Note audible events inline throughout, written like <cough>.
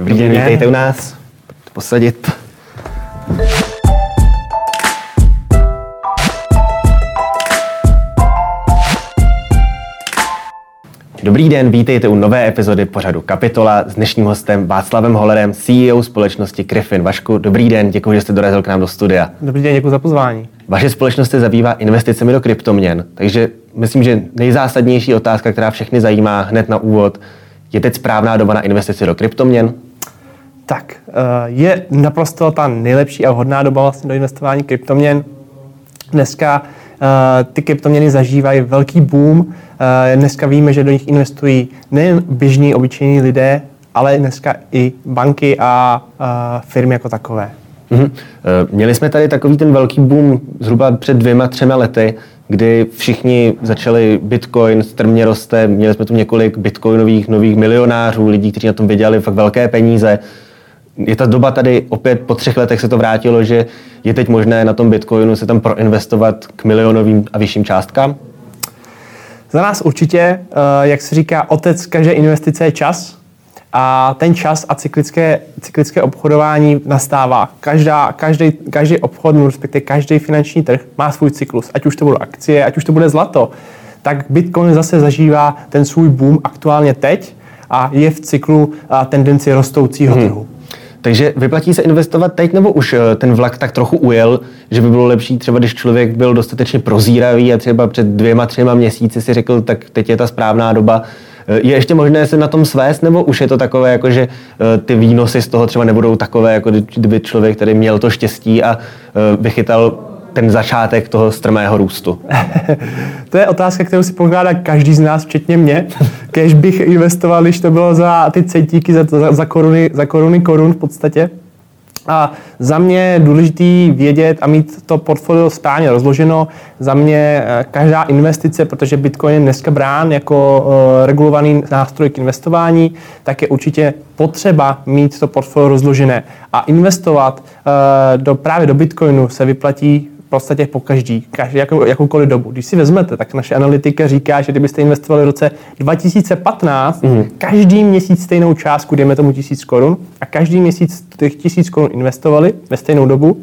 Dobrý den, vítejte u nás. Posadit. Dobrý den, vítejte u nové epizody pořadu Kapitola s dnešním hostem Václavem Holerem, CEO společnosti Griffin. Vašku, dobrý den, děkuji, že jste dorazil k nám do studia. Dobrý den, děkuji za pozvání. Vaše společnost se zabývá investicemi do kryptoměn, takže myslím, že nejzásadnější otázka, která všechny zajímá hned na úvod, je teď správná doba na investici do kryptoměn? Tak, eh, je naprosto ta nejlepší a vhodná doba vlastně do investování kryptoměn. Dneska eh, ty kryptoměny zažívají velký boom. Eh, dneska víme, že do nich investují nejen běžní, obyčejní lidé, ale dneska i banky a firmy jako takové. Mm-hmm. Měli jsme tady takový ten velký boom zhruba před dvěma, třema lety, kdy všichni začali Bitcoin, strmě roste, měli jsme tu několik bitcoinových nových milionářů, lidí, kteří na tom vydělali fakt velké peníze. Je ta doba tady opět po třech letech se to vrátilo, že je teď možné na tom Bitcoinu se tam proinvestovat k milionovým a vyšším částkám? Za nás určitě, eh, jak se říká, otec každé investice je čas a ten čas a cyklické, cyklické obchodování nastává. Každá, každý, každý obchod, respektive každý finanční trh má svůj cyklus. Ať už to budou akcie, ať už to bude zlato. Tak Bitcoin zase zažívá ten svůj boom aktuálně teď a je v cyklu a tendenci rostoucího hmm. trhu. Takže vyplatí se investovat teď, nebo už eh, ten vlak tak trochu ujel, že by bylo lepší třeba, když člověk byl dostatečně prozíravý a třeba před dvěma, třema měsíci si řekl, tak teď je ta správná doba. Eh, je ještě možné se na tom svést, nebo už je to takové, jako že eh, ty výnosy z toho třeba nebudou takové, jako kdyby člověk tady měl to štěstí a vychytal ten začátek toho strmého růstu? <laughs> to je otázka, kterou si pokládá každý z nás, včetně mě. Kež bych investoval, když to bylo za ty centíky, za, za, za, koruny, za koruny korun v podstatě. A za mě je důležité vědět a mít to portfolio správně rozloženo. Za mě eh, každá investice, protože Bitcoin je dneska brán jako uh, regulovaný nástroj k investování, tak je určitě potřeba mít to portfolio rozložené. A investovat uh, do, právě do Bitcoinu se vyplatí podstatě po každý, každý jakou, jakoukoliv dobu. Když si vezmete, tak naše analytika říká, že kdybyste investovali v roce 2015, mm. každý měsíc stejnou částku, dejme tomu tisíc korun, a každý měsíc těch tisíc korun investovali ve stejnou dobu,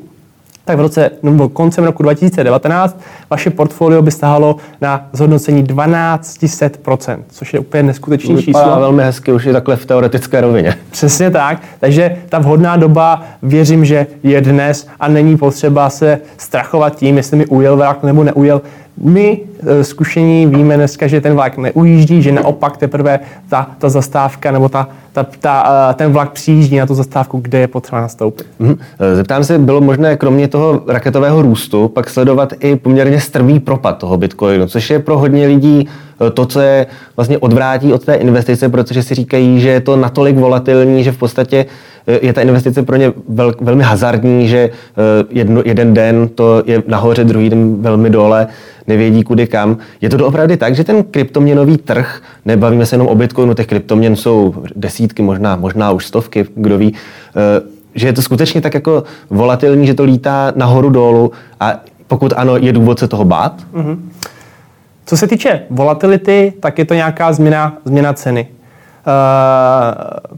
tak v roce, nebo koncem roku 2019 vaše portfolio by stálo na zhodnocení 1200%, což je úplně neskutečný Vypadá číslo. velmi hezky, už je takhle v teoretické rovině. Přesně tak, takže ta vhodná doba, věřím, že je dnes a není potřeba se strachovat tím, jestli mi ujel vlak nebo neujel. My e, zkušení víme dneska, že ten vlak neujíždí, že naopak teprve ta, ta zastávka nebo ta, ta, ta, e, ten vlak přijíždí na tu zastávku, kde je potřeba nastoupit. Mm-hmm. Zeptám se, bylo možné kromě toho raketového růstu pak sledovat i poměrně strmý propad toho Bitcoinu, což je pro hodně lidí to, co je vlastně odvrátí od té investice, protože si říkají, že je to natolik volatilní, že v podstatě je ta investice pro ně vel, velmi hazardní, že jedno, jeden den to je nahoře, druhý den velmi dole nevědí kudy kam. Je to opravdu tak, že ten kryptoměnový trh, nebavíme se jenom o Bitcoinu, těch kryptoměn jsou desítky, možná, možná už stovky, kdo ví, eh, že je to skutečně tak jako volatilní, že to lítá nahoru dolů a pokud ano, je důvod se toho bát? Mm-hmm. Co se týče volatility, tak je to nějaká změna, změna ceny. Uh,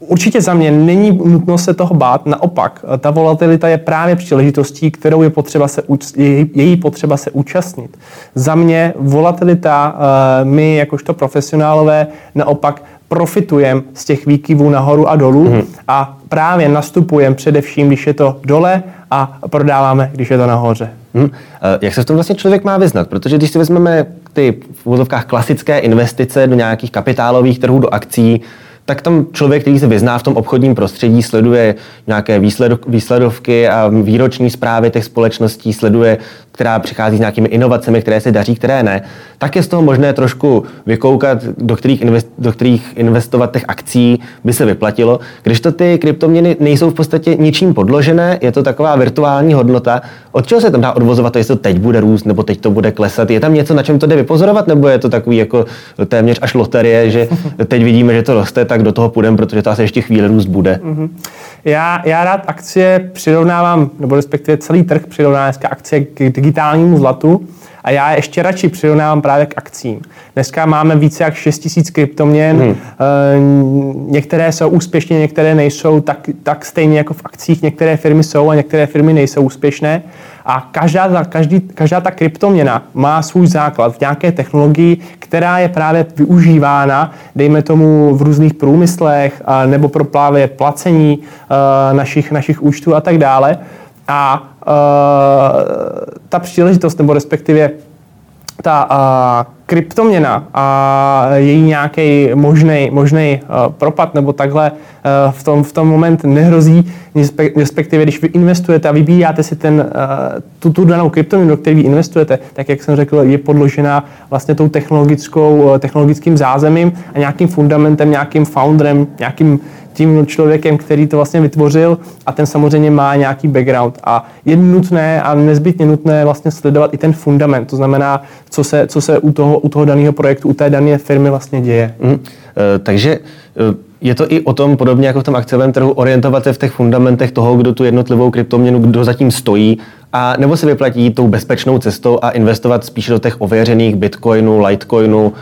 Určitě za mě není nutno se toho bát, naopak, ta volatilita je právě příležitostí, kterou je potřeba se, její potřeba se účastnit. Za mě volatilita, eh, my jakožto profesionálové naopak profitujeme z těch výkyvů nahoru a dolů mm. a právě nastupujeme především, když je to dole a prodáváme, když je to nahoře. Hmm. Jak se v tom vlastně člověk má vyznat? Protože když si vezmeme ty v úvodovkách klasické investice do nějakých kapitálových trhů, do akcí, tak tam člověk, který se vyzná v tom obchodním prostředí, sleduje nějaké výsledovky a výroční zprávy těch společností, sleduje která přichází s nějakými inovacemi, které se daří, které ne, tak je z toho možné trošku vykoukat, do kterých, invest, do kterých investovat těch akcí by se vyplatilo. Když to ty kryptoměny nejsou v podstatě ničím podložené, je to taková virtuální hodnota, od čeho se tam dá odvozovat to, jestli to teď bude růst nebo teď to bude klesat? Je tam něco, na čem to jde vypozorovat, nebo je to takový jako téměř až loterie, že teď vidíme, že to roste, tak do toho půjdeme, protože to asi ještě chvíli růst bude? Mm-hmm. Já, já rád akcie přirovnávám, nebo respektive celý trh přirovnávám dneska akcie k digitálnímu zlatu. A já ještě radši přirovnávám právě k akcím. Dneska máme více jak 6 tisíc kryptoměn, hmm. některé jsou úspěšné, některé nejsou, tak, tak stejně jako v akcích některé firmy jsou a některé firmy nejsou úspěšné. A každá, každý, každá ta kryptoměna má svůj základ v nějaké technologii, která je právě využívána, dejme tomu v různých průmyslech nebo pro právě placení našich, našich účtů a tak dále. A ta příležitost, nebo respektive ta uh, kryptoměna a její nějaký možný možný uh, propad nebo takhle uh, v, tom, v tom moment nehrozí, respektive když vy investujete a vybíjáte si ten, uh, tu, tu danou kryptoměnu, do které vy investujete, tak jak jsem řekl, je podložená vlastně tou technologickou, technologickým zázemím a nějakým fundamentem, nějakým founderem, nějakým tím člověkem, který to vlastně vytvořil a ten samozřejmě má nějaký background. A je nutné a nezbytně nutné vlastně sledovat i ten fundament, to znamená, co se, co se u toho, u toho daného projektu, u té dané firmy vlastně děje. Mm. Uh, takže uh je to i o tom, podobně jako v tom akciovém trhu, orientovat se v těch fundamentech toho, kdo tu jednotlivou kryptoměnu, kdo zatím stojí, a nebo se vyplatí tou bezpečnou cestou a investovat spíše do těch ověřených Bitcoinu, Litecoinu,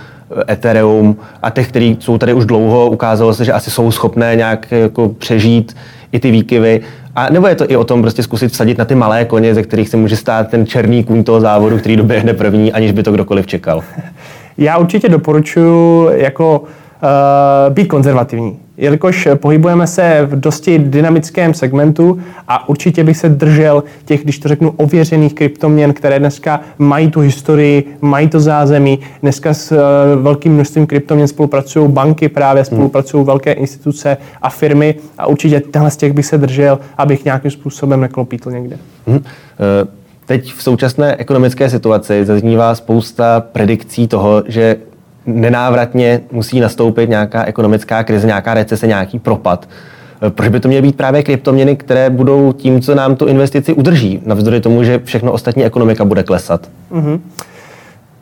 Ethereum a těch, kteří jsou tady už dlouho, ukázalo se, že asi jsou schopné nějak jako přežít i ty výkyvy. A nebo je to i o tom prostě zkusit vsadit na ty malé koně, ze kterých se může stát ten černý kůň toho závodu, který doběhne první, aniž by to kdokoliv čekal? <laughs> Já určitě doporučuji jako uh, být konzervativní jelikož pohybujeme se v dosti dynamickém segmentu a určitě bych se držel těch, když to řeknu, ověřených kryptoměn, které dneska mají tu historii, mají to zázemí. Dneska s uh, velkým množstvím kryptoměn spolupracují banky, právě hmm. spolupracují velké instituce a firmy a určitě tenhle z těch bych se držel, abych nějakým způsobem neklopítl někde. Hmm. Uh... Teď v současné ekonomické situaci zaznívá spousta predikcí toho, že nenávratně musí nastoupit nějaká ekonomická krize, nějaká recese, nějaký propad. Eh, proč by to měly být právě kryptoměny, které budou tím, co nám tu investici udrží, navzdory tomu, že všechno ostatní ekonomika bude klesat? Mm-hmm.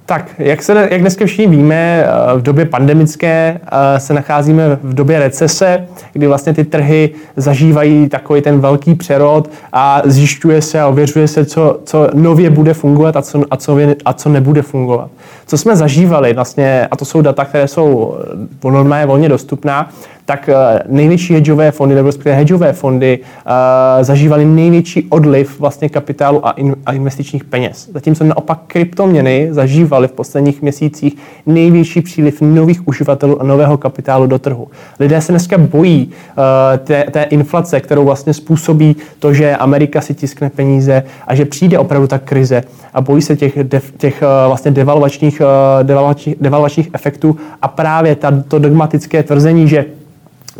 Tak, jak, se, jak dneska všichni víme, eh, v době pandemické eh, se nacházíme v době recese, kdy vlastně ty trhy zažívají takový ten velký přerod a zjišťuje se a ověřuje se, co, co nově bude fungovat a co, a, co, a co nebude fungovat. Co jsme zažívali vlastně, a to jsou data, které jsou normálně volně dostupná, tak eh, největší hedžové fondy, nebo respektive hedžové fondy, uh, zažívaly největší odliv vlastně kapitálu a, in, a investičních peněz. Zatímco naopak kryptoměny zažívaly v posledních měsících největší příliv nových uživatelů a nového kapitálu do trhu. Lidé se dneska bojí uh, té, té inflace, kterou vlastně způsobí to, že Amerika si tiskne peníze a že přijde opravdu ta krize a bojí se těch, těch vlastně devalvačních, devalvačních, devalvačních efektů a právě ta, to dogmatické tvrzení, že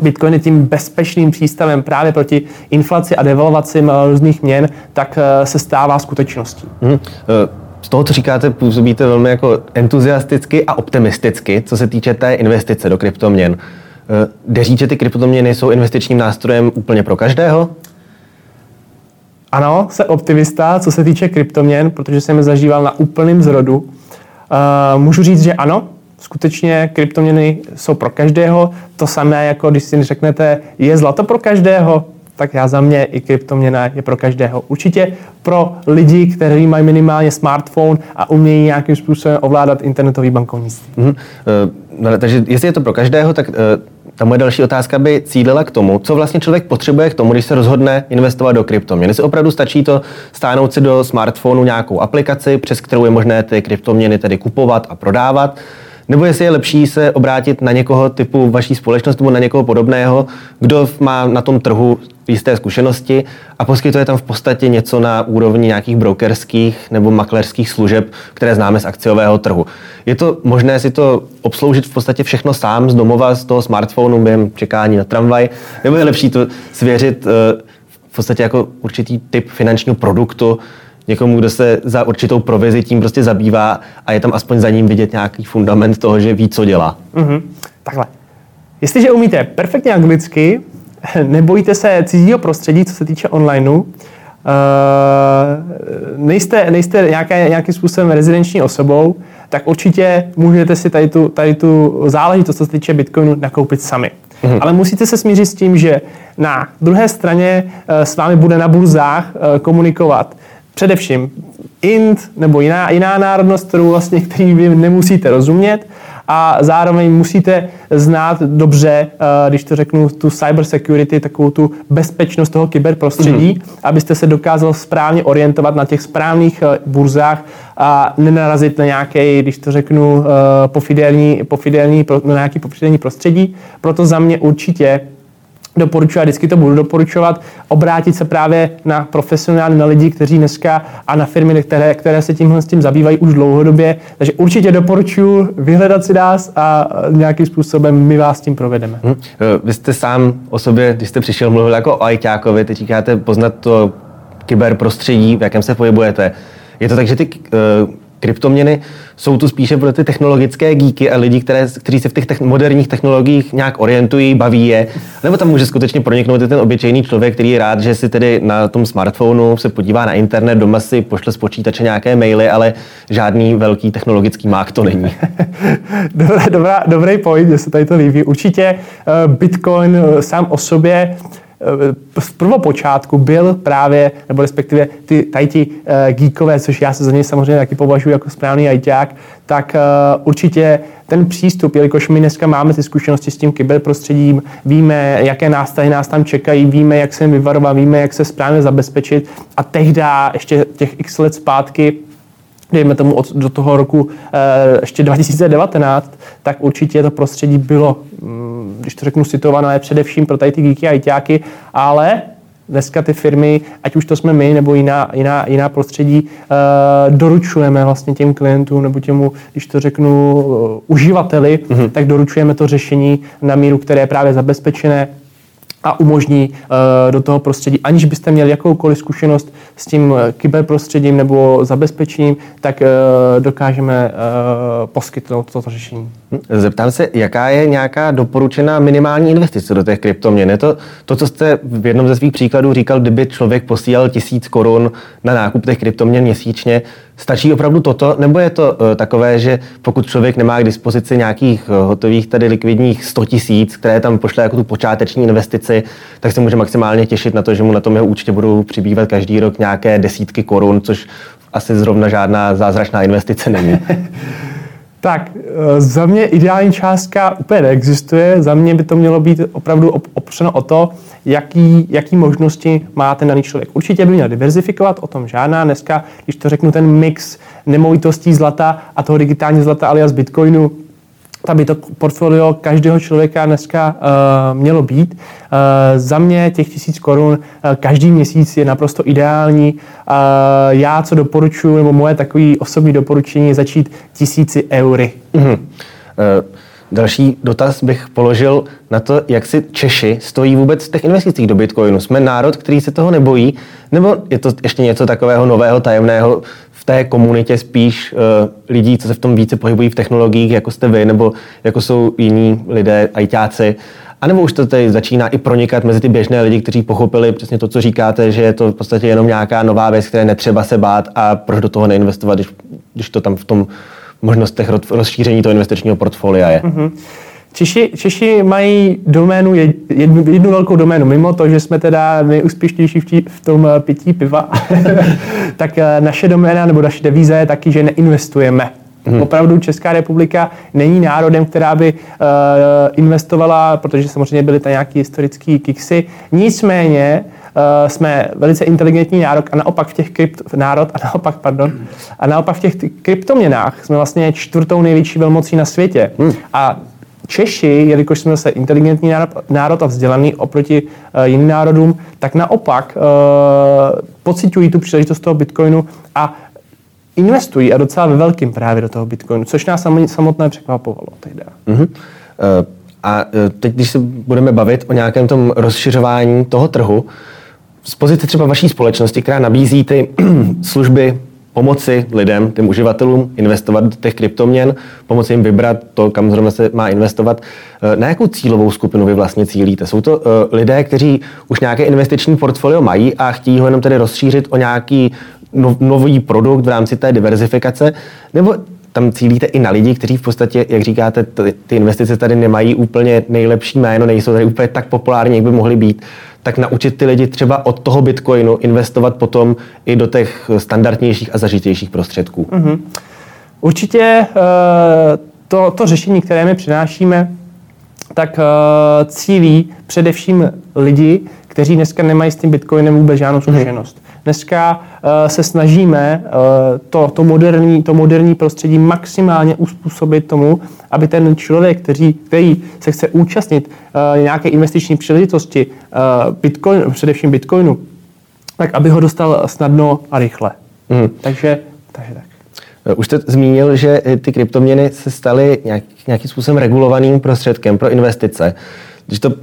Bitcoin je tím bezpečným přístavem právě proti inflaci a devalvacím eh, různých měn, tak eh, se stává skutečností. Hmm. Z toho, co říkáte, působíte velmi jako entuziasticky a optimisticky, co se týče té investice do kryptoměn. Jde říct, že ty kryptoměny jsou investičním nástrojem úplně pro každého? Ano, jsem optimista, co se týče kryptoměn, protože jsem je zažíval na úplném zrodu. Můžu říct, že ano, skutečně kryptoměny jsou pro každého. To samé, jako když si řeknete, je zlato pro každého, tak já za mě i kryptoměna je pro každého. Určitě pro lidi, kteří mají minimálně smartphone a umějí nějakým způsobem ovládat internetový bankovnictví. Mm-hmm. no, takže jestli je to pro každého, tak uh, ta moje další otázka by cílila k tomu, co vlastně člověk potřebuje k tomu, když se rozhodne investovat do kryptoměn. Jestli opravdu stačí to stáhnout si do smartphonu nějakou aplikaci, přes kterou je možné ty kryptoměny tedy kupovat a prodávat, nebo jestli je lepší se obrátit na někoho typu vaší společnosti nebo na někoho podobného, kdo má na tom trhu jisté zkušenosti a poskytuje tam v podstatě něco na úrovni nějakých brokerských nebo maklerských služeb, které známe z akciového trhu. Je to možné si to obsloužit v podstatě všechno sám z domova, z toho smartphonu během čekání na tramvaj, nebo je lepší to svěřit eh, v podstatě jako určitý typ finančního produktu, někomu, kdo se za určitou provizi tím prostě zabývá a je tam aspoň za ním vidět nějaký fundament toho, že ví, co dělá. Mm-hmm. Takhle. Jestliže umíte perfektně anglicky, <laughs> nebojíte se cizího prostředí, co se týče onlineu, uh, nejste, nejste nějaké, nějakým způsobem rezidenční osobou, tak určitě můžete si tady tu, tady tu záležitost, co se týče Bitcoinu, nakoupit sami. Mm-hmm. Ale musíte se smířit s tím, že na druhé straně uh, s vámi bude na burzách uh, komunikovat Především Int nebo jiná, jiná národnost, kterou vlastně, který vy nemusíte rozumět a zároveň musíte znát dobře, eh, když to řeknu, tu cyber security, takovou tu bezpečnost toho kyberprostředí, mm-hmm. abyste se dokázal správně orientovat na těch správných eh, burzách a nenarazit na nějaký, když to řeknu, eh, pofidelní, pofidelní, na nějaký pofidelní prostředí. Proto za mě určitě doporučuji, a vždycky to budu doporučovat, obrátit se právě na profesionály, na lidi, kteří dneska a na firmy, které, které se tímhle s tím zabývají už dlouhodobě. Takže určitě doporučuji vyhledat si nás a nějakým způsobem my vás tím provedeme. Hmm. Vy jste sám o sobě, když jste přišel, mluvil jako o ajťákovi, teď říkáte poznat to kyberprostředí, v jakém se pohybujete. Je to tak, že ty uh, kryptoměny jsou tu spíše pro ty technologické díky a lidi, které, kteří se v těch techn- moderních technologiích nějak orientují, baví je, nebo tam může skutečně proniknout i ten obyčejný člověk, který je rád, že si tedy na tom smartphonu se podívá na internet, doma si pošle z počítače nějaké maily, ale žádný velký technologický mák to není. <laughs> dobrá, dobrá, dobrý point, že se tady to líbí. Určitě uh, Bitcoin uh, sám o sobě v prvopočátku byl právě, nebo respektive ty, tady ti uh, geekové, což já se za ně samozřejmě taky považuji jako správný ajťák, tak uh, určitě ten přístup, jelikož my dneska máme ty zkušenosti s tím kyberprostředím, víme, jaké nástavy nás tam čekají, víme, jak se jim vyvarovat, víme, jak se správně zabezpečit. A tehdy ještě těch x let zpátky dejme tomu od, do toho roku e, ještě 2019, tak určitě to prostředí bylo, mm, když to řeknu, situované především pro tady ty geeky a ITáky, ale dneska ty firmy, ať už to jsme my nebo jiná, jiná, jiná prostředí, e, doručujeme vlastně těm klientům nebo těmu, když to řeknu, uh, uživateli, mm-hmm. tak doručujeme to řešení na míru, které je právě zabezpečené, a umožní uh, do toho prostředí, aniž byste měli jakoukoliv zkušenost s tím eh, kyberprostředím nebo zabezpečením, tak uh, dokážeme poskytnout toto řešení. Hm, zeptám se, jaká je nějaká doporučená minimální investice do těch kryptoměn? Je to to, co jste v jednom ze svých příkladů říkal, kdyby člověk posílal tisíc korun na nákup těch kryptoměn měsíčně, Stačí opravdu toto, nebo je to uh, takové, že pokud člověk nemá k dispozici nějakých uh, hotových tady likvidních 100 tisíc, které tam pošle jako tu počáteční investici, tak se může maximálně těšit na to, že mu na tom jeho účtě budou přibývat každý rok nějaké desítky korun, což asi zrovna žádná zázračná investice není. <laughs> Tak, eh, za mě ideální částka úplně neexistuje. Za mě by to mělo být opravdu opřeno o to, jaký, jaký možnosti má ten daný člověk. Určitě by měl diverzifikovat, o tom žádná. Dneska, když to řeknu, ten mix nemovitostí zlata a toho digitální zlata alias bitcoinu, tak by to portfolio každého člověka dneska uh, mělo být. Uh, za mě těch tisíc korun uh, každý měsíc je naprosto ideální. Uh, já, co doporučuji, nebo moje takové osobní doporučení je začít tisíci eury. Mm-hmm. Uh, další dotaz bych položil na to, jak si Češi stojí vůbec v těch investicích do Bitcoinu. Jsme národ, který se toho nebojí, nebo je to ještě něco takového nového, tajemného, v té komunitě spíš uh, lidí, co se v tom více pohybují v technologiích, jako jste vy, nebo jako jsou jiní lidé, ajťáci, a nebo už to tady začíná i pronikat mezi ty běžné lidi, kteří pochopili přesně to, co říkáte, že je to v podstatě jenom nějaká nová věc, které netřeba se bát a proč do toho neinvestovat, když, když to tam v tom možnostech rozšíření toho investičního portfolia je. Mm-hmm. Češi, Češi mají doménu, jednu, jednu velkou doménu, mimo to, že jsme teda nejúspěšnější v, tí, v tom eh, pití piva, <laughs> tak eh, naše doména nebo naše devíze je taky, že neinvestujeme. Hmm. Opravdu Česká republika není národem, která by uh, investovala, protože samozřejmě byly tam nějaký historický kiksy. Nicméně jsme velice inteligentní národ a naopak v těch krypt, národ a naopak, pardon, a naopak v těch kryptoměnách jsme vlastně čtvrtou největší velmocí na světě. Hmm. A Češi, jelikož jsme zase inteligentní národ a vzdělaný oproti uh, jiným národům, tak naopak uh, pocitují tu příležitost toho bitcoinu a investují a docela ve velkým právě do toho bitcoinu, což nás samotné překvapovalo tehdy. Uh-huh. Uh, a teď, když se budeme bavit o nějakém tom rozšiřování toho trhu, z pozice třeba vaší společnosti, která nabízí ty <clears throat> služby pomoci lidem, těm uživatelům investovat do těch kryptoměn, pomoci jim vybrat to, kam zrovna se má investovat. Eh, na jakou cílovou skupinu vy vlastně cílíte? Jsou to uh, lidé, kteří už nějaké investiční portfolio mají a chtějí ho jenom tedy rozšířit o nějaký no, nový produkt v rámci té diverzifikace, nebo tam cílíte i na lidi, kteří v podstatě, jak říkáte, ty investice tady nemají úplně nejlepší jméno, nejsou tady úplně tak populární, jak by mohly být tak naučit ty lidi třeba od toho bitcoinu investovat potom i do těch standardnějších a zažitějších prostředků. Mm-hmm. Určitě eh, to, to řešení, které my přinášíme, tak uh, cílí především lidi, kteří dneska nemají s tím Bitcoinem vůbec žádnou mhm. zkušenost. Dneska uh, se snažíme uh, to, to, moderní, to moderní prostředí maximálně uspůsobit tomu, aby ten člověk, který, který se chce účastnit uh, nějaké investiční příležitosti, Bitcoin, především Bitcoinu, tak aby ho dostal snadno a rychle. Mm. Takže, takže tak. Už jste zmínil, že ty kryptoměny se staly nějak, nějakým způsobem regulovaným prostředkem pro investice. Když to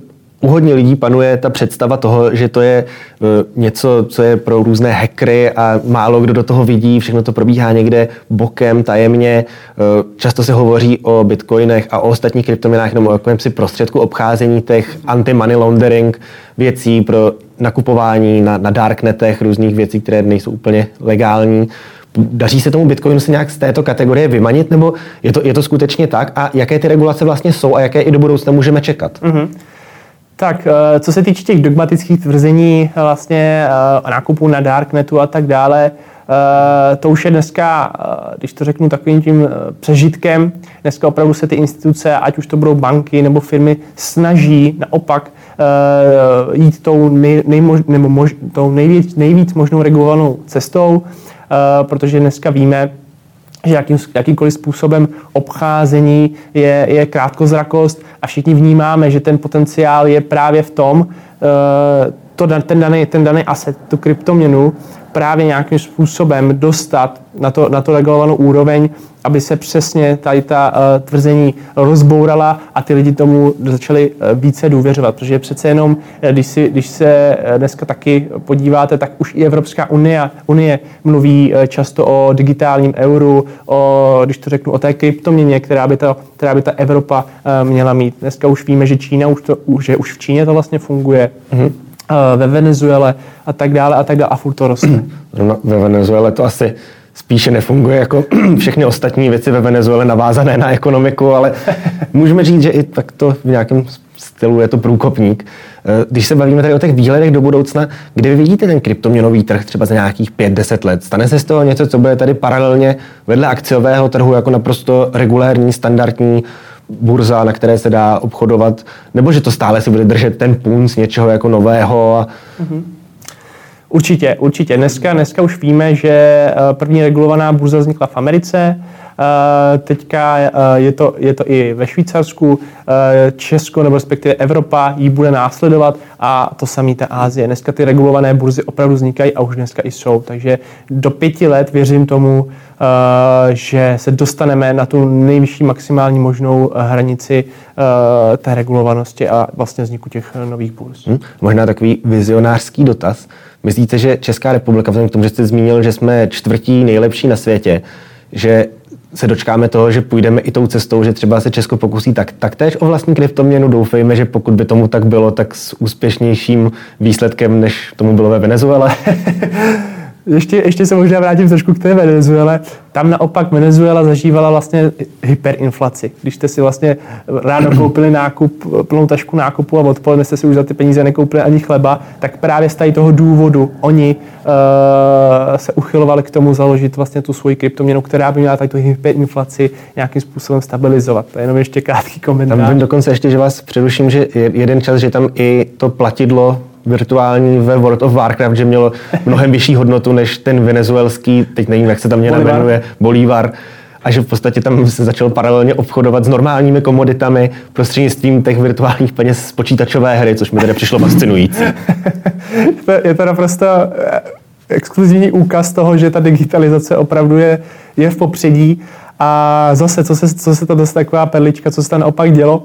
u hodně lidí panuje ta představa toho, že to je uh, něco, co je pro různé hackery a málo kdo do toho vidí, všechno to probíhá někde bokem, tajemně. Uh, často se hovoří o bitcoinech a o ostatních kryptoměnách nebo o si prostředku obcházení těch anti-money laundering věcí pro nakupování na, na darknetech, různých věcí, které nejsou úplně legální. Daří se tomu Bitcoinu se nějak z této kategorie vymanit, nebo je to, je to skutečně tak? A jaké ty regulace vlastně jsou a jaké i do budoucna můžeme čekat? Mm-hmm. Tak, eh, co se týče těch dogmatických tvrzení eh, vlastně eh, nákupů na Darknetu a tak dále, to už je dneska, když to řeknu takovým tím přežitkem, dneska opravdu se ty instituce, ať už to budou banky nebo firmy, snaží naopak jít tou, nej, nejmož, nebo mož, tou nejvíc, nejvíc možnou regulovanou cestou, protože dneska víme, že jakým, jakýmkoliv způsobem obcházení je, je krátkozrakost a všichni vnímáme, že ten potenciál je právě v tom, uh, to, ten, daný, ten daný asset, tu kryptoměnu, právě nějakým způsobem dostat na to, na to regulovanou úroveň, aby se přesně tady ta uh, tvrzení rozbourala a ty lidi tomu začali uh, více důvěřovat. Protože přece jenom, uh, když, si, když se dneska taky podíváte, tak už i Evropská unie, unie mluví uh, často o digitálním euru, o, když to řeknu, o té kryptoměně, která by, to, která by ta Evropa uh, měla mít. Dneska už víme, že Čína už to, že už v Číně to vlastně funguje. Mm-hmm ve Venezuele a tak dále a tak dále a furt to roste. No, <clears throat> ve Venezuele to asi spíše nefunguje jako <clears throat> všechny ostatní věci ve Venezuele navázané na ekonomiku, ale <laughs> můžeme říct, že i tak to v nějakém stylu je to průkopník. Eh, když se bavíme tady o těch výhledech do budoucna, kde vy vidíte ten kryptoměnový trh třeba za nějakých 5-10 let? Stane se z toho něco, co bude tady paralelně vedle akciového trhu jako naprosto regulérní, standardní burza, na které se dá obchodovat, nebo že to stále si bude držet ten punc něčeho jako nového? A... Mm-hmm. Určitě, určitě. Dneska, dneska už víme, že eh, první regulovaná burza vznikla v Americe, teďka eh, je to, je to i ve Švýcarsku, Česko nebo respektive Evropa ji bude následovat a to samý ta Ázie. Dneska ty regulované burzy opravdu vznikají a už dneska i jsou, takže do pěti let věřím tomu, že se dostaneme na tu nejvyšší maximální možnou hranici té regulovanosti a vlastně vzniku těch nových burz. Hmm, možná takový vizionářský dotaz. Myslíte, že Česká republika, vzhledem k tomu, že jste zmínil, že jsme čtvrtí nejlepší na světě, že se dočkáme toho, že půjdeme i tou cestou, že třeba se Česko pokusí tak, taktéž o vlastní kryptoměnu. Doufejme, že pokud by tomu tak bylo, tak s úspěšnějším výsledkem, než tomu bylo ve Venezuele. <laughs> ještě, ještě se možná vrátím trošku k té Venezuele. Tam naopak Venezuela zažívala vlastně hyperinflaci. Když jste si vlastně ráno <clears throat> koupili nákup, plnou tašku nákupu a odpoledne jste si už za ty peníze nekoupili ani chleba, tak právě z tady toho důvodu oni uh, se uchylovali k tomu založit vlastně tu svoji kryptoměnu, která by měla tady tu hyperinflaci nějakým způsobem stabilizovat. To je jenom ještě krátký komentář. Tam vím dokonce ještě, že vás přeruším, že jeden čas, že tam i to platidlo virtuální ve World of Warcraft, že mělo mnohem vyšší hodnotu než ten venezuelský, teď nevím, jak se tam měla jmenuje, Bolívar. A že v podstatě tam se začal paralelně obchodovat s normálními komoditami prostřednictvím těch virtuálních peněz z počítačové hry, což mi tedy přišlo fascinující. <laughs> je to naprosto eh, exkluzivní úkaz toho, že ta digitalizace opravdu je, je v popředí. A zase, co se, co se to dost taková perlička, co se tam naopak dělo,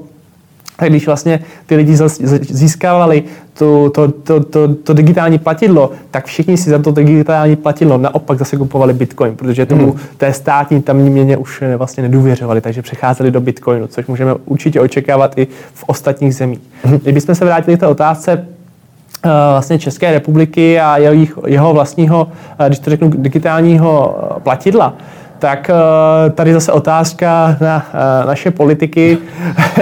tak když vlastně ty lidi získávali to, to, to, to, to digitální platidlo, tak všichni si za to digitální platidlo naopak zase kupovali bitcoin, protože tomu hmm. té státní tamní měně už vlastně nedůvěřovali, takže přecházeli do bitcoinu, což můžeme určitě očekávat i v ostatních zemích. Hmm. Kdybychom se vrátili k té otázce eh, vlastně České republiky a jeho, jeho vlastního, eh, když to řeknu, digitálního eh, platidla, tak eh, tady zase otázka na eh, naše politiky,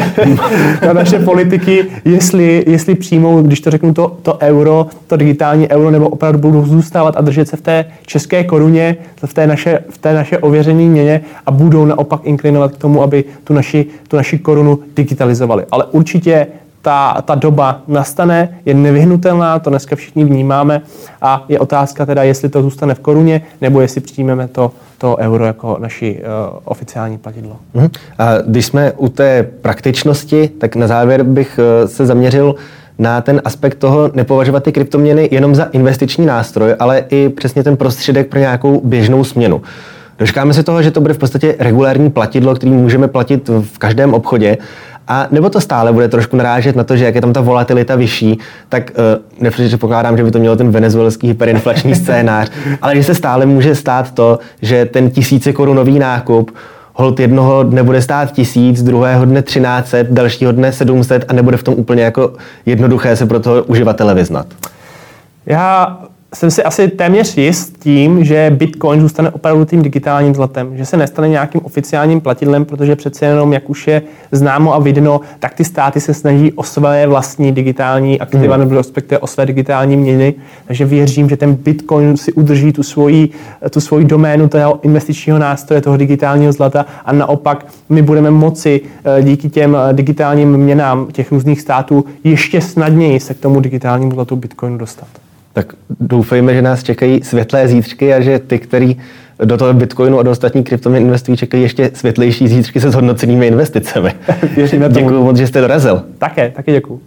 <laughs> na naše politiky, jestli, jestli přijmou, když to řeknu, to, to euro, to digitální euro, nebo opravdu budou zůstávat a držet se v té české koruně, v té naše, v té naše ověřené měně a budou naopak inklinovat k tomu, aby tu naši, tu naši korunu digitalizovali. Ale určitě ta, ta doba nastane, je nevyhnutelná, to dneska všichni vnímáme a je otázka teda, jestli to zůstane v koruně, nebo jestli přijmeme to, to euro jako naši uh, oficiální platidlo. Uh-huh. A když jsme u té praktičnosti, tak na závěr bych uh, se zaměřil na ten aspekt toho nepovažovat ty kryptoměny jenom za investiční nástroj, ale i přesně ten prostředek pro nějakou běžnou směnu. Dočkáme se toho, že to bude v podstatě regulární platidlo, který můžeme platit v každém obchodě a nebo to stále bude trošku narážet na to, že jak je tam ta volatilita vyšší, tak uh, nepředpokládám, že by to mělo ten venezuelský hyperinflační <laughs> scénář, ale že se stále může stát to, že ten tisíce korunový nákup hold jednoho dne bude stát tisíc, druhého dne 1300, dalšího dne 700 a nebude v tom úplně jako jednoduché se pro toho uživatele vyznat. Já jsem si asi téměř jist tím, že Bitcoin zůstane opravdu tím digitálním zlatem, že se nestane nějakým oficiálním platidlem, protože přece jenom, jak už je známo a vidno, tak ty státy se snaží o své vlastní digitální aktiva hmm. nebo respektive o své digitální měny. Takže věřím, že ten Bitcoin si udrží tu svoji, tu svoji doménu toho investičního nástroje, toho digitálního zlata a naopak my budeme moci eh, díky těm eh, digitálním měnám těch různých států ještě snadněji se k tomu digitálnímu zlatu Bitcoinu dostat tak doufejme, že nás čekají světlé zítřky a že ty, který do toho Bitcoinu a do ostatní kryptoměn investují, čekají ještě světlejší zítřky se zhodnocenými investicemi. <laughs> Děkuji moc, že jste dorazil. Také, také děkuji.